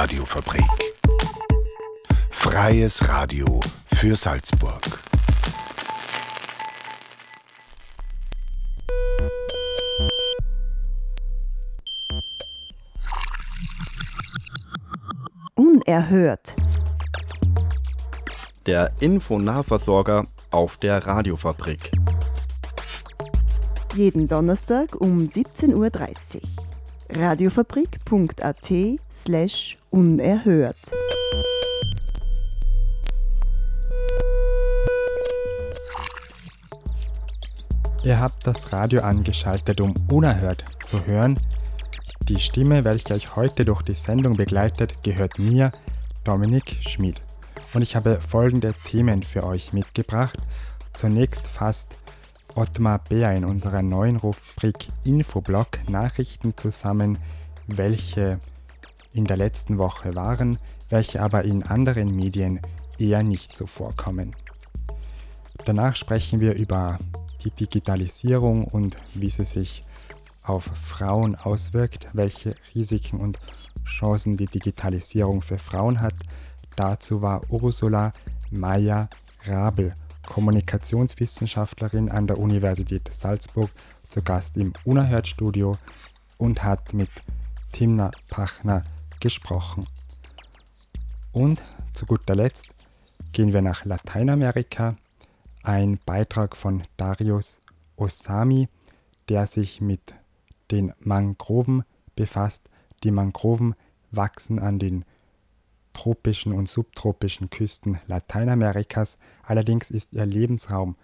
Radiofabrik. Freies Radio für Salzburg. Unerhört. Der Infonahversorger auf der Radiofabrik. Jeden Donnerstag um 17.30 Uhr. Radiofabrik.at slash unerhört. Ihr habt das Radio angeschaltet, um unerhört zu hören. Die Stimme, welche euch heute durch die Sendung begleitet, gehört mir, Dominik Schmid. Und ich habe folgende Themen für euch mitgebracht. Zunächst fasst Ottmar Bär in unserer neuen Rubrik Infoblog Nachrichten zusammen, welche in der letzten Woche waren, welche aber in anderen Medien eher nicht so vorkommen. Danach sprechen wir über die Digitalisierung und wie sie sich auf Frauen auswirkt, welche Risiken und Chancen die Digitalisierung für Frauen hat. Dazu war Ursula Meyer Rabel Kommunikationswissenschaftlerin an der Universität Salzburg, zu Gast im Unerhört-Studio und hat mit Timna Pachner gesprochen. Und zu guter Letzt gehen wir nach Lateinamerika. Ein Beitrag von Darius Osami, der sich mit den Mangroven befasst. Die Mangroven wachsen an den tropischen und subtropischen Küsten Lateinamerikas, allerdings ist ihr Lebensraum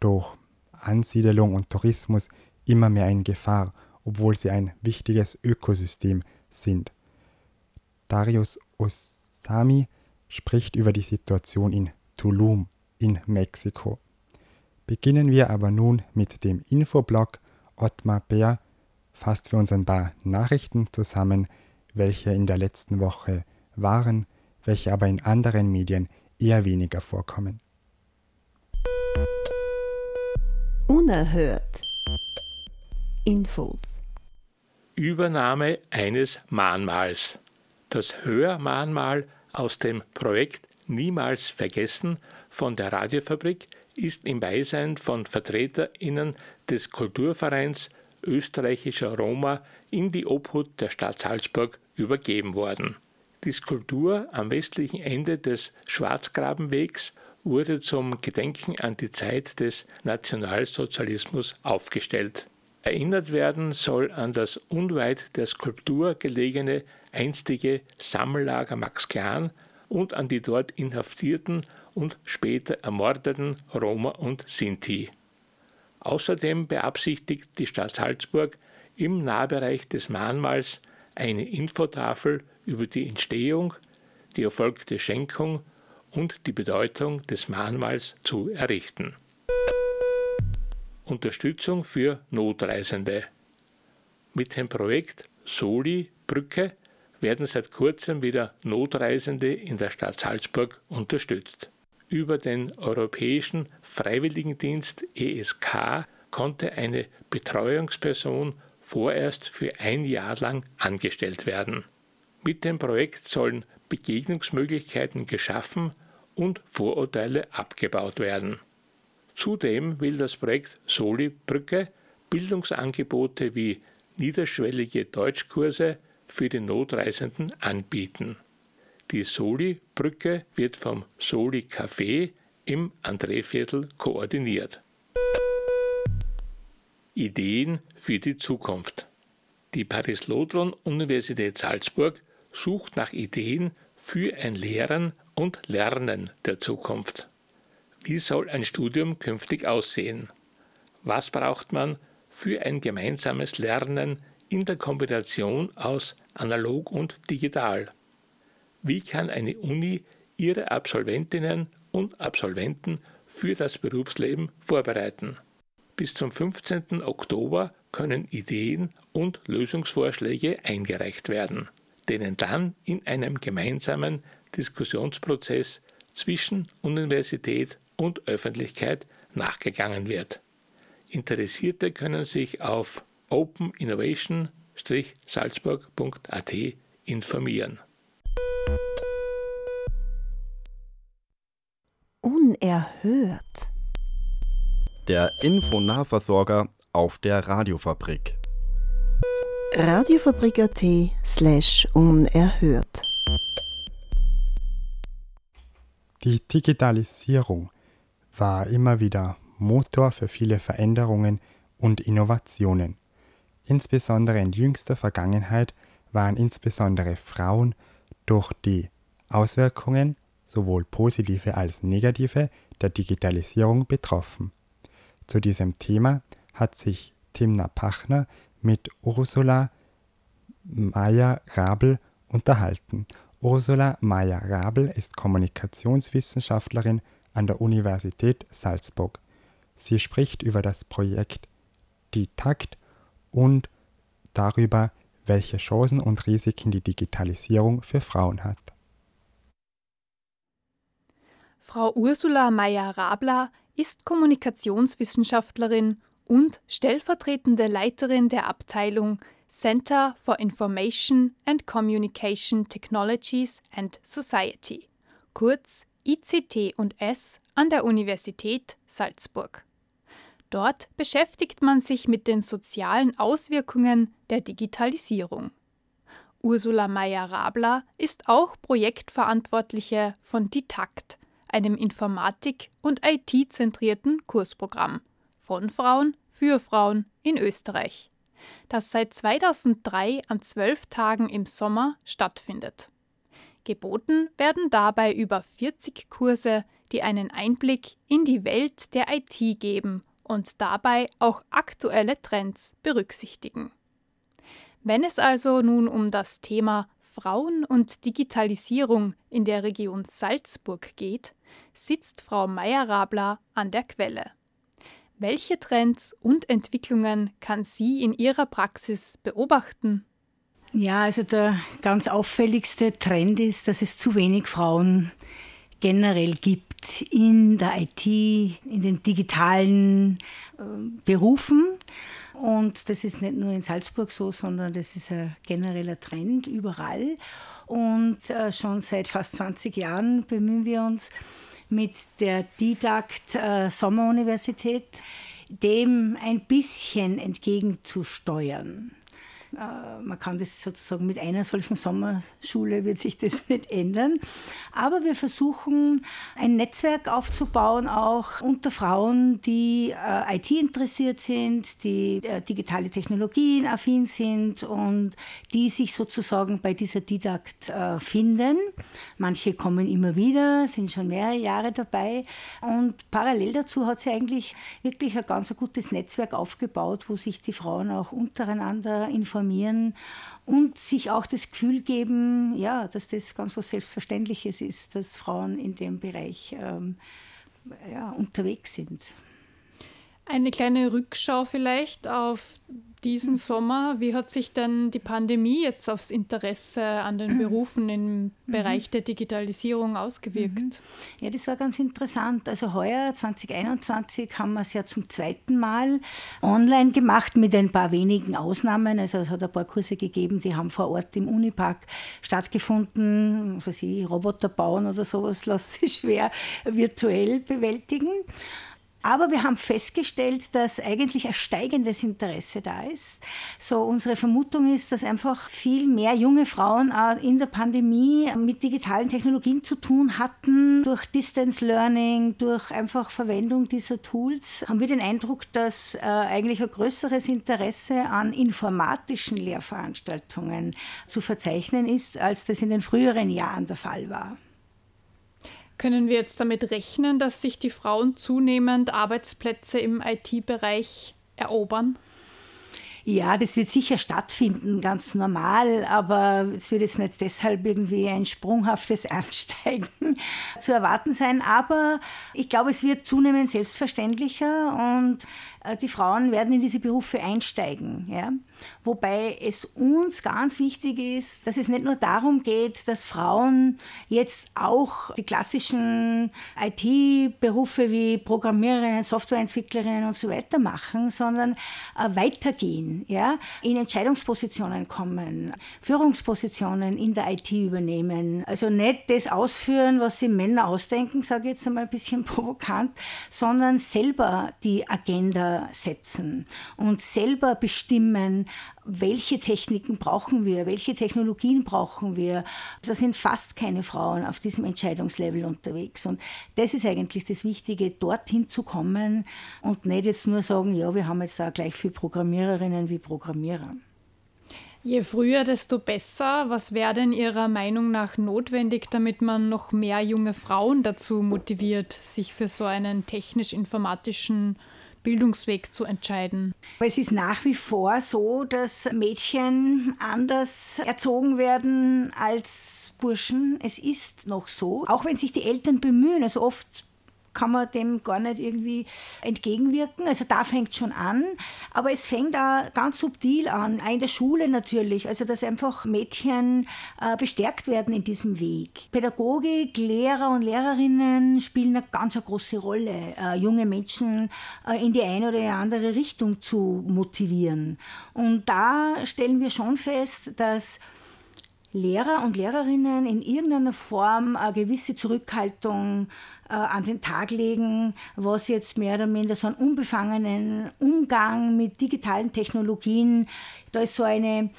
durch Ansiedelung und Tourismus immer mehr in Gefahr, obwohl sie ein wichtiges Ökosystem sind. Darius Osami spricht über die Situation in Tulum in Mexiko. Beginnen wir aber nun mit dem Infoblog. Ottmar Bär fasst für uns ein paar Nachrichten zusammen, welche in der letzten Woche waren, welche aber in anderen Medien eher weniger vorkommen. Unerhört. Infos. Übernahme eines Mahnmals. Das Hörmahnmal aus dem Projekt Niemals vergessen von der Radiofabrik ist im Beisein von VertreterInnen des Kulturvereins Österreichischer Roma in die Obhut der Stadt Salzburg übergeben worden. Die Skulptur am westlichen Ende des Schwarzgrabenwegs wurde zum Gedenken an die Zeit des Nationalsozialismus aufgestellt. Erinnert werden soll an das unweit der Skulptur gelegene einstige Sammellager Max Klein und an die dort inhaftierten und später ermordeten Roma und Sinti. Außerdem beabsichtigt die Stadt Salzburg im Nahbereich des Mahnmals eine Infotafel über die Entstehung, die erfolgte Schenkung und die Bedeutung des Mahnmals zu errichten. Unterstützung für Notreisende. Mit dem Projekt Soli Brücke werden seit kurzem wieder Notreisende in der Stadt Salzburg unterstützt. Über den Europäischen Freiwilligendienst ESK konnte eine Betreuungsperson vorerst für ein Jahr lang angestellt werden. Mit dem Projekt sollen Begegnungsmöglichkeiten geschaffen und Vorurteile abgebaut werden. Zudem will das Projekt Soli-Brücke Bildungsangebote wie niederschwellige Deutschkurse für die Notreisenden anbieten. Die Soli-Brücke wird vom Soli-Café im Andréviertel koordiniert. Ideen für die Zukunft. Die Paris-Lodron-Universität Salzburg sucht nach Ideen für ein Lehren und Lernen der Zukunft. Wie soll ein Studium künftig aussehen? Was braucht man für ein gemeinsames Lernen in der Kombination aus analog und digital? Wie kann eine Uni ihre Absolventinnen und Absolventen für das Berufsleben vorbereiten? Bis zum 15. Oktober können Ideen und Lösungsvorschläge eingereicht werden, denen dann in einem gemeinsamen Diskussionsprozess zwischen Universität und Öffentlichkeit nachgegangen wird. Interessierte können sich auf openinnovation-salzburg.at informieren. Unerhört. Der Infonahversorger auf der Radiofabrik. Radiofabrik.at slash unerhört. Die Digitalisierung war immer wieder Motor für viele Veränderungen und Innovationen. Insbesondere in jüngster Vergangenheit waren insbesondere Frauen durch die Auswirkungen, sowohl positive als negative, der Digitalisierung betroffen. Zu diesem Thema hat sich Timna Pachner mit Ursula Meyer-Rabel unterhalten. Ursula Meyer-Rabel ist Kommunikationswissenschaftlerin an der Universität Salzburg. Sie spricht über das Projekt Die Takt und darüber, welche Chancen und Risiken die Digitalisierung für Frauen hat. Frau Ursula Meyer-Rabler ist Kommunikationswissenschaftlerin und stellvertretende Leiterin der Abteilung Center for Information and Communication Technologies and Society, kurz ICT und S an der Universität Salzburg. Dort beschäftigt man sich mit den sozialen Auswirkungen der Digitalisierung. Ursula Meyer-Rabler ist auch Projektverantwortliche von Ditakt, einem Informatik- und IT-zentrierten Kursprogramm von Frauen für Frauen in Österreich, das seit 2003 an zwölf Tagen im Sommer stattfindet. Geboten werden dabei über 40 Kurse, die einen Einblick in die Welt der IT geben und dabei auch aktuelle Trends berücksichtigen. Wenn es also nun um das Thema Frauen und Digitalisierung in der Region Salzburg geht, sitzt Frau Meyer-Rabler an der Quelle. Welche Trends und Entwicklungen kann sie in ihrer Praxis beobachten? Ja, also der ganz auffälligste Trend ist, dass es zu wenig Frauen generell gibt in der IT, in den digitalen äh, Berufen. Und das ist nicht nur in Salzburg so, sondern das ist ein genereller Trend überall. Und äh, schon seit fast 20 Jahren bemühen wir uns mit der Didakt äh, Sommeruniversität, dem ein bisschen entgegenzusteuern. Äh, man kann das sozusagen mit einer solchen Sommerschule wird sich das nicht ändern. Aber wir versuchen ein Netzwerk aufzubauen, auch unter Frauen, die äh, IT interessiert sind, die äh, digitale Technologien affin sind und die sich sozusagen bei dieser Didakt finden. Manche kommen immer wieder, sind schon mehrere Jahre dabei. Und parallel dazu hat sie eigentlich wirklich ein ganz gutes Netzwerk aufgebaut, wo sich die Frauen auch untereinander informieren informieren und sich auch das Gefühl geben, ja, dass das ganz was Selbstverständliches ist, dass Frauen in dem Bereich ähm, ja, unterwegs sind. Eine kleine Rückschau vielleicht auf diesen Sommer. Wie hat sich denn die Pandemie jetzt aufs Interesse an den Berufen im mhm. Bereich der Digitalisierung ausgewirkt? Mhm. Ja, das war ganz interessant. Also heuer, 2021, haben wir es ja zum zweiten Mal online gemacht mit ein paar wenigen Ausnahmen. Also es hat ein paar Kurse gegeben, die haben vor Ort im Unipark stattgefunden. Was weiß ich, Roboter bauen oder sowas lässt sich schwer virtuell bewältigen. Aber wir haben festgestellt, dass eigentlich ein steigendes Interesse da ist. So unsere Vermutung ist, dass einfach viel mehr junge Frauen in der Pandemie mit digitalen Technologien zu tun hatten, durch Distance Learning, durch einfach Verwendung dieser Tools. Haben wir den Eindruck, dass äh, eigentlich ein größeres Interesse an informatischen Lehrveranstaltungen zu verzeichnen ist, als das in den früheren Jahren der Fall war. Können wir jetzt damit rechnen, dass sich die Frauen zunehmend Arbeitsplätze im IT-Bereich erobern? Ja, das wird sicher stattfinden, ganz normal, aber es wird jetzt nicht deshalb irgendwie ein sprunghaftes Ansteigen zu erwarten sein. Aber ich glaube, es wird zunehmend selbstverständlicher und die Frauen werden in diese Berufe einsteigen. Ja? Wobei es uns ganz wichtig ist, dass es nicht nur darum geht, dass Frauen jetzt auch die klassischen IT-Berufe wie Programmiererinnen, Softwareentwicklerinnen und so weiter machen, sondern äh, weitergehen, ja? in Entscheidungspositionen kommen, Führungspositionen in der IT übernehmen. Also nicht das ausführen, was sie Männer ausdenken, sage ich jetzt einmal ein bisschen provokant, sondern selber die Agenda setzen und selber bestimmen, welche Techniken brauchen wir, welche Technologien brauchen wir. Da sind fast keine Frauen auf diesem Entscheidungslevel unterwegs. Und das ist eigentlich das Wichtige, dorthin zu kommen und nicht jetzt nur sagen, ja, wir haben jetzt da gleich viel Programmiererinnen wie Programmierer. Je früher, desto besser. Was wäre denn Ihrer Meinung nach notwendig, damit man noch mehr junge Frauen dazu motiviert, sich für so einen technisch-informatischen Bildungsweg zu entscheiden. Es ist nach wie vor so, dass Mädchen anders erzogen werden als Burschen. Es ist noch so. Auch wenn sich die Eltern bemühen, also oft kann man dem gar nicht irgendwie entgegenwirken. Also da fängt schon an. Aber es fängt da ganz subtil an, auch in der Schule natürlich. Also dass einfach Mädchen äh, bestärkt werden in diesem Weg. Pädagogik, Lehrer und Lehrerinnen spielen eine ganz eine große Rolle, äh, junge Menschen äh, in die eine oder andere Richtung zu motivieren. Und da stellen wir schon fest, dass Lehrer und Lehrerinnen in irgendeiner Form eine gewisse Zurückhaltung äh, an den Tag legen, was jetzt mehr oder minder so einen unbefangenen Umgang mit digitalen Technologien, da ist so eine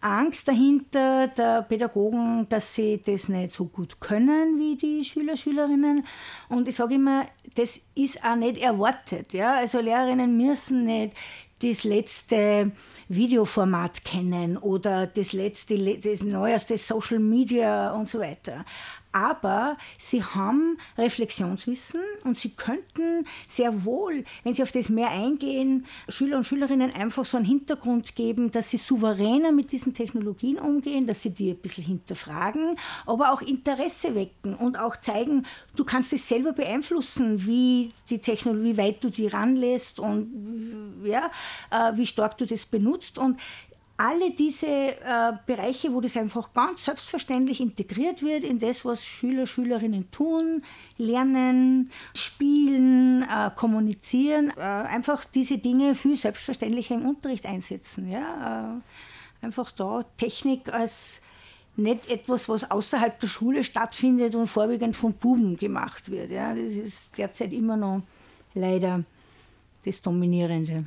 Angst dahinter der Pädagogen, dass sie das nicht so gut können wie die Schüler, Schülerinnen. Und ich sage immer, das ist auch nicht erwartet. Ja? Also Lehrerinnen müssen nicht das letzte Videoformat kennen oder das letzte, das neueste Social Media und so weiter aber sie haben Reflexionswissen und sie könnten sehr wohl, wenn sie auf das mehr eingehen, Schüler und Schülerinnen einfach so einen Hintergrund geben, dass sie souveräner mit diesen Technologien umgehen, dass sie die ein bisschen hinterfragen, aber auch Interesse wecken und auch zeigen, du kannst es selber beeinflussen, wie die Technologie, wie weit du die ranlässt und ja, äh, wie stark du das benutzt. Und alle diese äh, Bereiche, wo das einfach ganz selbstverständlich integriert wird in das, was Schüler, Schülerinnen tun, lernen, spielen, äh, kommunizieren, äh, einfach diese Dinge viel selbstverständlicher im Unterricht einsetzen. Ja? Äh, einfach da Technik als nicht etwas, was außerhalb der Schule stattfindet und vorwiegend von Buben gemacht wird. Ja? Das ist derzeit immer noch leider das Dominierende.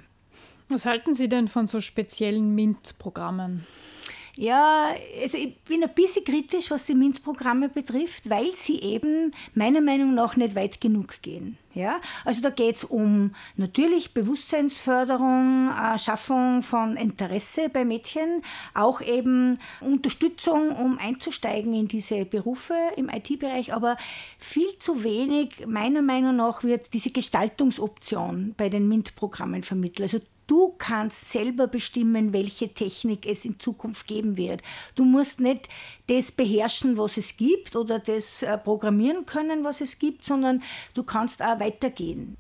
Was halten Sie denn von so speziellen MINT-Programmen? Ja, also ich bin ein bisschen kritisch, was die MINT-Programme betrifft, weil sie eben meiner Meinung nach nicht weit genug gehen. Ja? Also da geht es um natürlich Bewusstseinsförderung, äh, Schaffung von Interesse bei Mädchen, auch eben Unterstützung, um einzusteigen in diese Berufe im IT-Bereich, aber viel zu wenig, meiner Meinung nach, wird diese Gestaltungsoption bei den MINT-Programmen vermittelt. Also Du kannst selber bestimmen, welche Technik es in Zukunft geben wird. Du musst nicht das beherrschen, was es gibt oder das äh, programmieren können, was es gibt, sondern du kannst auch weitergehen.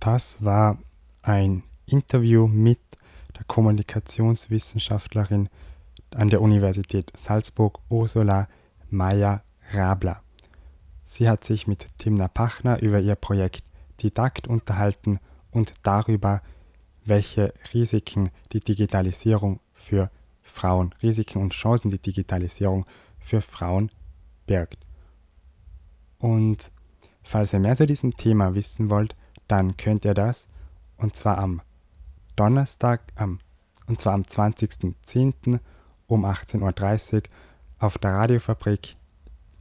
Das war ein Interview mit der Kommunikationswissenschaftlerin an der Universität Salzburg, Ursula Meyer-Rabler. Sie hat sich mit Timna Pachner über ihr Projekt Didakt unterhalten und darüber, welche Risiken die Digitalisierung für Frauen, Risiken und Chancen die Digitalisierung für Frauen birgt. Und falls ihr mehr zu diesem Thema wissen wollt, dann könnt ihr das, und zwar am Donnerstag, am, und zwar am 20.10. um 18.30 Uhr auf der Radiofabrik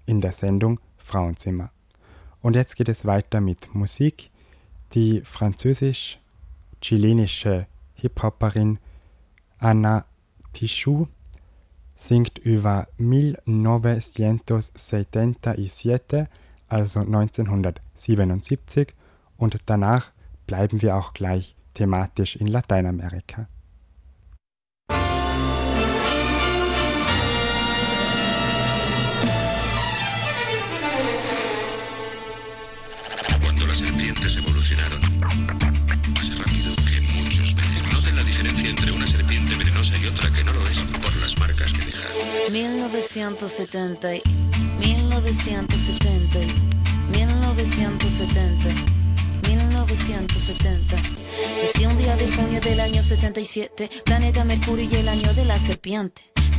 in der Sendung Frauenzimmer. Und jetzt geht es weiter mit Musik. Die französisch-chilenische Hip-Hopperin Anna Tijoux singt über 1977, also 1977, und danach bleiben wir auch gleich thematisch in Lateinamerika. 1970, 1970, 1970, 1970. Nací un día de junio del año 77, planeta Mercurio y el año de la serpiente.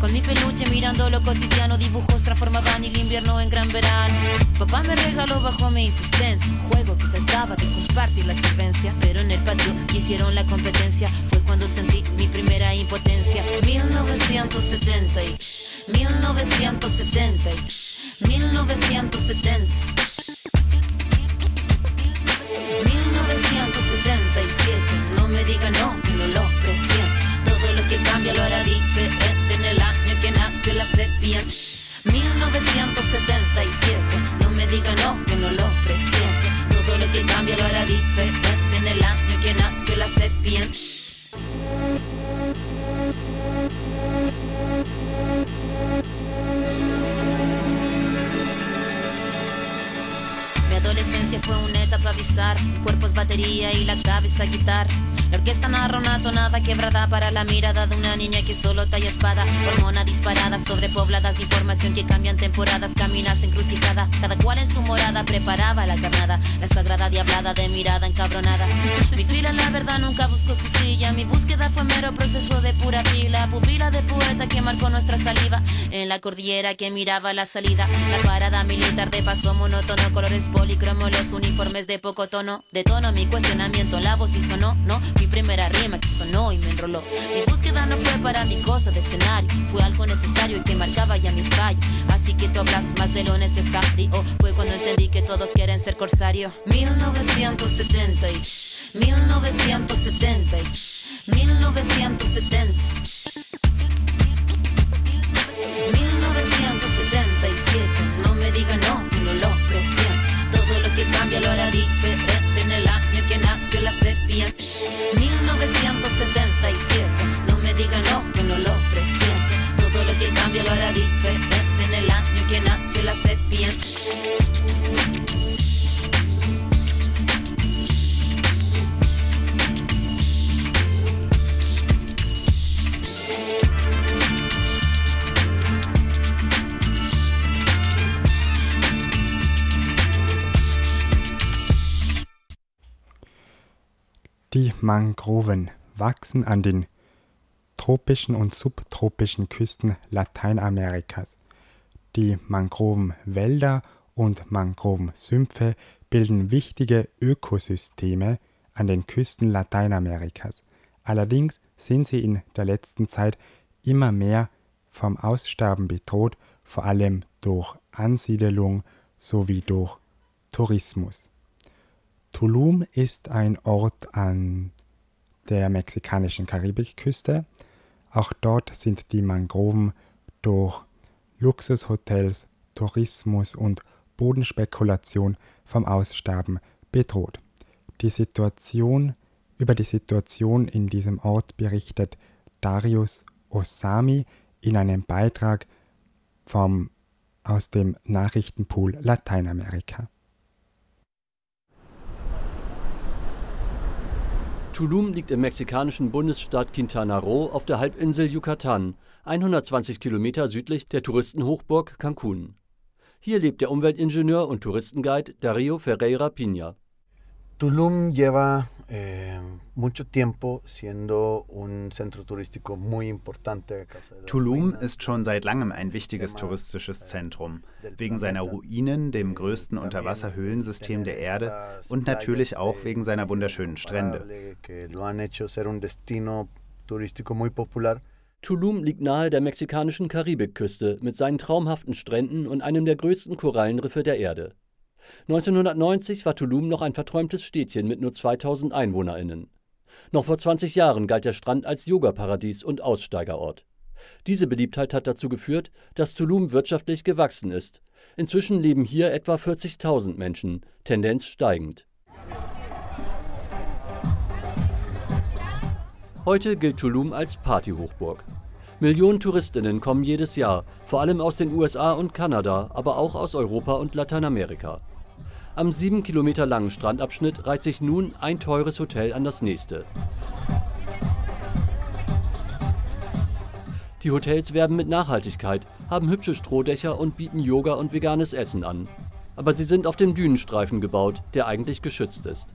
Con mi peluche mirando lo cotidiano, dibujos transformaban el invierno en gran verano. Papá me regaló bajo mi insistencia un juego que trataba de compartir la solvencia. Pero en el patio hicieron la competencia, fue cuando sentí mi primera impotencia. 1970, 1970, 1970. 1977, no me diga no, 1977, no me diga no, que no lo presiento. Todo lo que cambia lo hará diferente en el año que nació la serpiente. Adolescencia fue una etapa bizarra. El cuerpo es batería y la cabeza guitarra. La orquesta narra una tonada quebrada para la mirada de una niña que solo talla espada. Hormona disparada, sobrepobladas de información que cambian temporadas, caminas Cada cual en su morada preparaba la carnada. La sagrada diablada de mirada encabronada. Mi fila, la verdad, nunca buscó su silla. Mi búsqueda fue mero proceso de pura pila. Pupila de poeta que marcó nuestra saliva. En la cordillera que miraba la salida. La parada militar de paso monótono, colores policromos, los uniformes de poco tono. De tono mi cuestionamiento, la voz y sonó, no. Mi primera rima que sonó y me enroló. Mi búsqueda no fue para mi cosa de escenario, fue algo necesario y que marcaba ya mi fallo. Así que tú hablas más de lo necesario. Fue cuando entendí que todos quieren ser corsario. 1970, 1970, 1970. 1977, no me diga no, no lo presiento. Todo lo que cambia lo hará diferente en el año que nació la serpiente. 1977, Mangroven wachsen an den tropischen und subtropischen Küsten Lateinamerikas. Die Mangrovenwälder und Mangrovensümpfe bilden wichtige Ökosysteme an den Küsten Lateinamerikas. Allerdings sind sie in der letzten Zeit immer mehr vom Aussterben bedroht, vor allem durch Ansiedelung sowie durch Tourismus. Tulum ist ein Ort an der mexikanischen Karibikküste. Auch dort sind die Mangroven durch Luxushotels, Tourismus und Bodenspekulation vom Aussterben bedroht. Die Situation über die Situation in diesem Ort berichtet Darius Osami in einem Beitrag vom, aus dem Nachrichtenpool Lateinamerika. Tulum liegt im mexikanischen Bundesstaat Quintana Roo auf der Halbinsel Yucatan, 120 Kilometer südlich der Touristenhochburg Cancun. Hier lebt der Umweltingenieur und Touristenguide Dario Ferreira Piña. Tulum lleva eh, mucho tiempo siendo un centro turístico muy importante. Tulum ist schon seit langem ein wichtiges touristisches Zentrum, wegen seiner Ruinen, dem größten Unterwasserhöhlensystem der Erde und natürlich auch wegen seiner wunderschönen Strände. Tulum liegt nahe der mexikanischen Karibikküste mit seinen traumhaften Stränden und einem der größten Korallenriffe der Erde. 1990 war Tulum noch ein verträumtes Städtchen mit nur 2000 EinwohnerInnen. Noch vor 20 Jahren galt der Strand als Yoga-Paradies und Aussteigerort. Diese Beliebtheit hat dazu geführt, dass Tulum wirtschaftlich gewachsen ist. Inzwischen leben hier etwa 40.000 Menschen, Tendenz steigend. Heute gilt Tulum als Partyhochburg. Millionen Touristinnen kommen jedes Jahr, vor allem aus den USA und Kanada, aber auch aus Europa und Lateinamerika. Am sieben Kilometer langen Strandabschnitt reiht sich nun ein teures Hotel an das nächste. Die Hotels werben mit Nachhaltigkeit, haben hübsche Strohdächer und bieten Yoga und veganes Essen an. Aber sie sind auf dem Dünenstreifen gebaut, der eigentlich geschützt ist.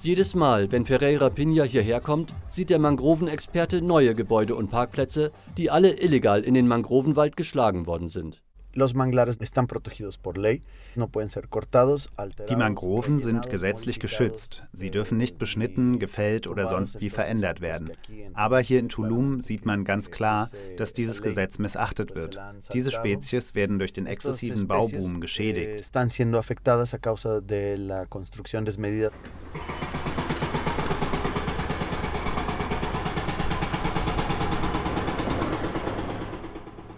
Jedes Mal, wenn Ferreira Pina hierher kommt, sieht der Mangrovenexperte neue Gebäude und Parkplätze, die alle illegal in den Mangrovenwald geschlagen worden sind. Los manglares están protegidos por ley, no pueden ser cortados, Die Mangroven sind gesetzlich geschützt. Sie dürfen nicht beschnitten, gefällt oder sonst wie verändert werden. Aber hier in Tulum sieht man ganz klar, dass dieses Gesetz missachtet wird. Diese Spezies werden durch den exzessiven Bauboom geschädigt. Están siendo afectadas a causa de la construcción desmedida.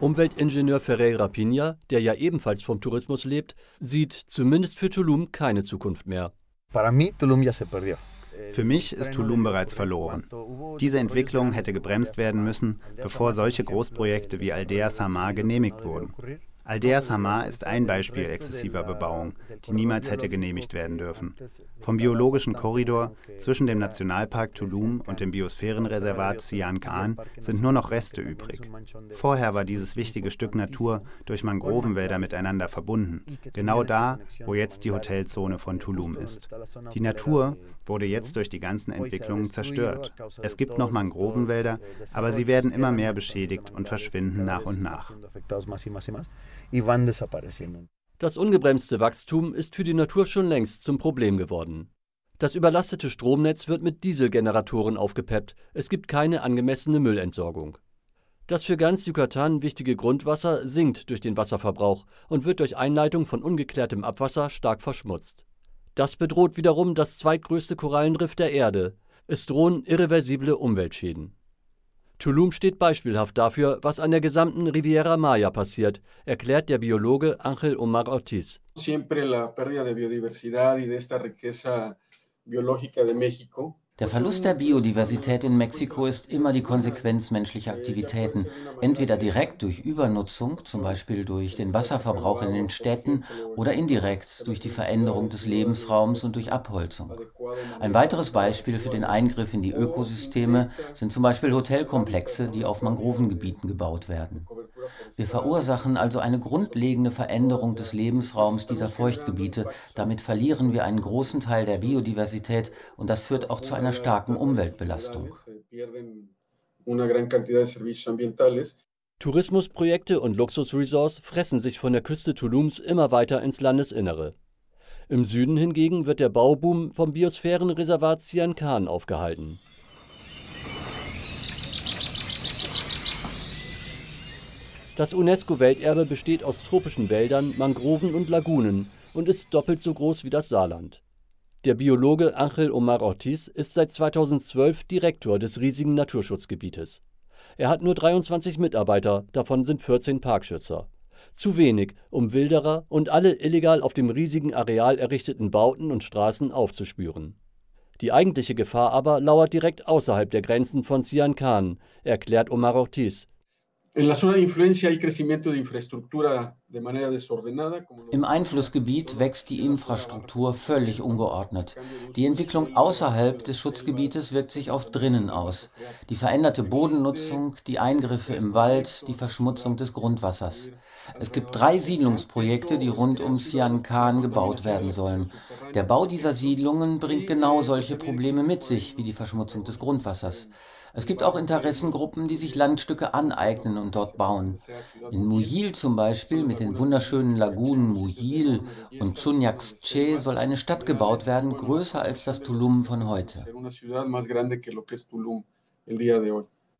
Umweltingenieur Ferreira Pina, der ja ebenfalls vom Tourismus lebt, sieht zumindest für Tulum keine Zukunft mehr. Für mich ist Tulum bereits verloren. Diese Entwicklung hätte gebremst werden müssen, bevor solche Großprojekte wie Aldea Samar genehmigt wurden. Aldea Samar ist ein Beispiel exzessiver Bebauung, die niemals hätte genehmigt werden dürfen. Vom biologischen Korridor zwischen dem Nationalpark Tulum und dem Biosphärenreservat Sian Khan sind nur noch Reste übrig. Vorher war dieses wichtige Stück Natur durch Mangrovenwälder miteinander verbunden, genau da, wo jetzt die Hotelzone von Tulum ist. Die Natur wurde jetzt durch die ganzen Entwicklungen zerstört. Es gibt noch Mangrovenwälder, aber sie werden immer mehr beschädigt und verschwinden nach und nach. Das ungebremste Wachstum ist für die Natur schon längst zum Problem geworden. Das überlastete Stromnetz wird mit Dieselgeneratoren aufgepeppt, es gibt keine angemessene Müllentsorgung. Das für ganz Yucatan wichtige Grundwasser sinkt durch den Wasserverbrauch und wird durch Einleitung von ungeklärtem Abwasser stark verschmutzt. Das bedroht wiederum das zweitgrößte Korallenriff der Erde. Es drohen irreversible Umweltschäden. Tulum steht beispielhaft dafür, was an der gesamten Riviera Maya passiert, erklärt der Biologe Ángel Omar Ortiz. Siempre la pérdida de biodiversidad y de esta riqueza biológica de México der Verlust der Biodiversität in Mexiko ist immer die Konsequenz menschlicher Aktivitäten, entweder direkt durch Übernutzung, zum Beispiel durch den Wasserverbrauch in den Städten, oder indirekt durch die Veränderung des Lebensraums und durch Abholzung. Ein weiteres Beispiel für den Eingriff in die Ökosysteme sind zum Beispiel Hotelkomplexe, die auf Mangrovengebieten gebaut werden. Wir verursachen also eine grundlegende Veränderung des Lebensraums dieser Feuchtgebiete. Damit verlieren wir einen großen Teil der Biodiversität und das führt auch zu einer starken Umweltbelastung. Tourismusprojekte und Luxusresorts fressen sich von der Küste Tulums immer weiter ins Landesinnere. Im Süden hingegen wird der Bauboom vom Biosphärenreservat Sian Khan aufgehalten. Das UNESCO-Welterbe besteht aus tropischen Wäldern, Mangroven und Lagunen und ist doppelt so groß wie das Saarland. Der Biologe Ángel Omar Ortiz ist seit 2012 Direktor des riesigen Naturschutzgebietes. Er hat nur 23 Mitarbeiter, davon sind 14 Parkschützer. Zu wenig, um Wilderer und alle illegal auf dem riesigen Areal errichteten Bauten und Straßen aufzuspüren. Die eigentliche Gefahr aber lauert direkt außerhalb der Grenzen von Sian Khan, erklärt Omar Ortiz, im Einflussgebiet wächst die Infrastruktur völlig ungeordnet. Die Entwicklung außerhalb des Schutzgebietes wirkt sich auf drinnen aus. Die veränderte Bodennutzung, die Eingriffe im Wald, die Verschmutzung des Grundwassers. Es gibt drei Siedlungsprojekte, die rund um Sian Khan gebaut werden sollen. Der Bau dieser Siedlungen bringt genau solche Probleme mit sich wie die Verschmutzung des Grundwassers. Es gibt auch Interessengruppen, die sich Landstücke aneignen und dort bauen. In Muyil zum Beispiel mit den wunderschönen Lagunen Muyil und Chunyaksche soll eine Stadt gebaut werden, größer als das Tulum von heute.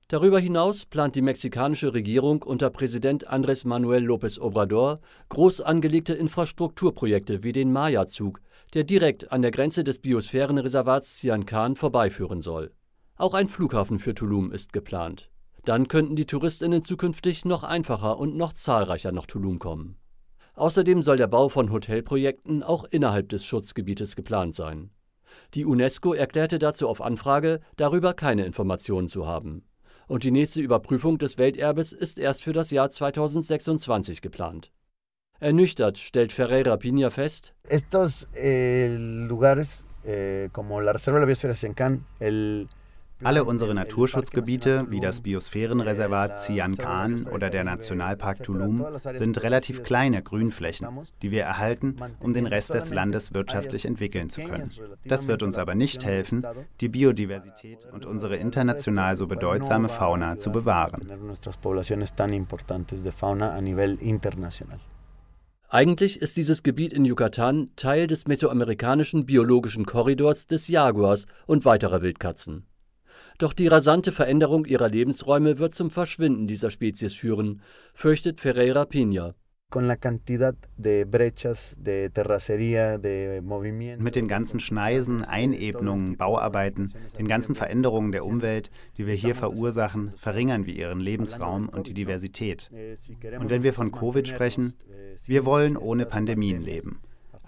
Darüber hinaus plant die mexikanische Regierung unter Präsident Andrés Manuel López Obrador groß angelegte Infrastrukturprojekte wie den Maya-Zug, der direkt an der Grenze des Biosphärenreservats Sian Khan vorbeiführen soll. Auch ein Flughafen für Tulum ist geplant. Dann könnten die Touristinnen zukünftig noch einfacher und noch zahlreicher nach Tulum kommen. Außerdem soll der Bau von Hotelprojekten auch innerhalb des Schutzgebietes geplant sein. Die UNESCO erklärte dazu auf Anfrage, darüber keine Informationen zu haben. Und die nächste Überprüfung des Welterbes ist erst für das Jahr 2026 geplant. Ernüchtert stellt Ferreira Pina fest, Estos eh, lugares eh, como la Reserva de la Biosfera Siancán, el alle unsere Naturschutzgebiete, wie das Biosphärenreservat Sian oder der Nationalpark Tulum, sind relativ kleine Grünflächen, die wir erhalten, um den Rest des Landes wirtschaftlich entwickeln zu können. Das wird uns aber nicht helfen, die Biodiversität und unsere international so bedeutsame Fauna zu bewahren. Eigentlich ist dieses Gebiet in Yucatan Teil des mesoamerikanischen biologischen Korridors des Jaguars und weiterer Wildkatzen. Doch die rasante Veränderung ihrer Lebensräume wird zum Verschwinden dieser Spezies führen, fürchtet Ferreira Pina. Mit den ganzen Schneisen, Einebnungen, Bauarbeiten, den ganzen Veränderungen der Umwelt, die wir hier verursachen, verringern wir ihren Lebensraum und die Diversität. Und wenn wir von Covid sprechen, wir wollen ohne Pandemien leben.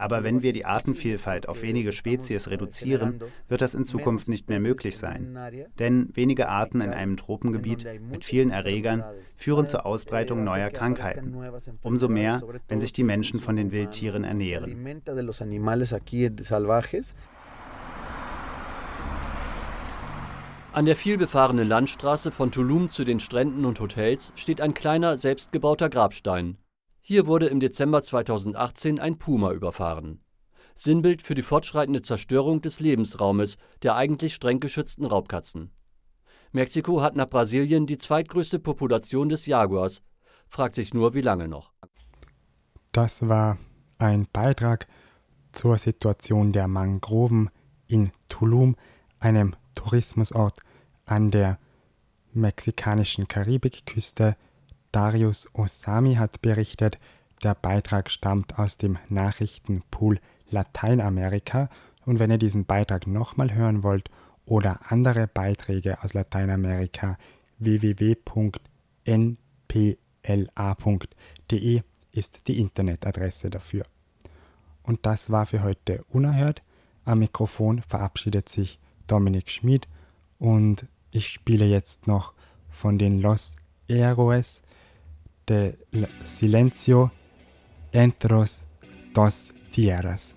Aber wenn wir die Artenvielfalt auf wenige Spezies reduzieren, wird das in Zukunft nicht mehr möglich sein. Denn wenige Arten in einem Tropengebiet mit vielen Erregern führen zur Ausbreitung neuer Krankheiten. Umso mehr, wenn sich die Menschen von den Wildtieren ernähren. An der vielbefahrenen Landstraße von Tulum zu den Stränden und Hotels steht ein kleiner, selbstgebauter Grabstein. Hier wurde im Dezember 2018 ein Puma überfahren. Sinnbild für die fortschreitende Zerstörung des Lebensraumes der eigentlich streng geschützten Raubkatzen. Mexiko hat nach Brasilien die zweitgrößte Population des Jaguars, fragt sich nur, wie lange noch. Das war ein Beitrag zur Situation der Mangroven in Tulum, einem Tourismusort an der mexikanischen Karibikküste Darius Osami hat berichtet, der Beitrag stammt aus dem Nachrichtenpool Lateinamerika und wenn ihr diesen Beitrag nochmal hören wollt oder andere Beiträge aus Lateinamerika, www.npla.de ist die Internetadresse dafür. Und das war für heute unerhört. Am Mikrofon verabschiedet sich Dominik Schmid und ich spiele jetzt noch von den Los Héroes durante silencio entros dos tierras.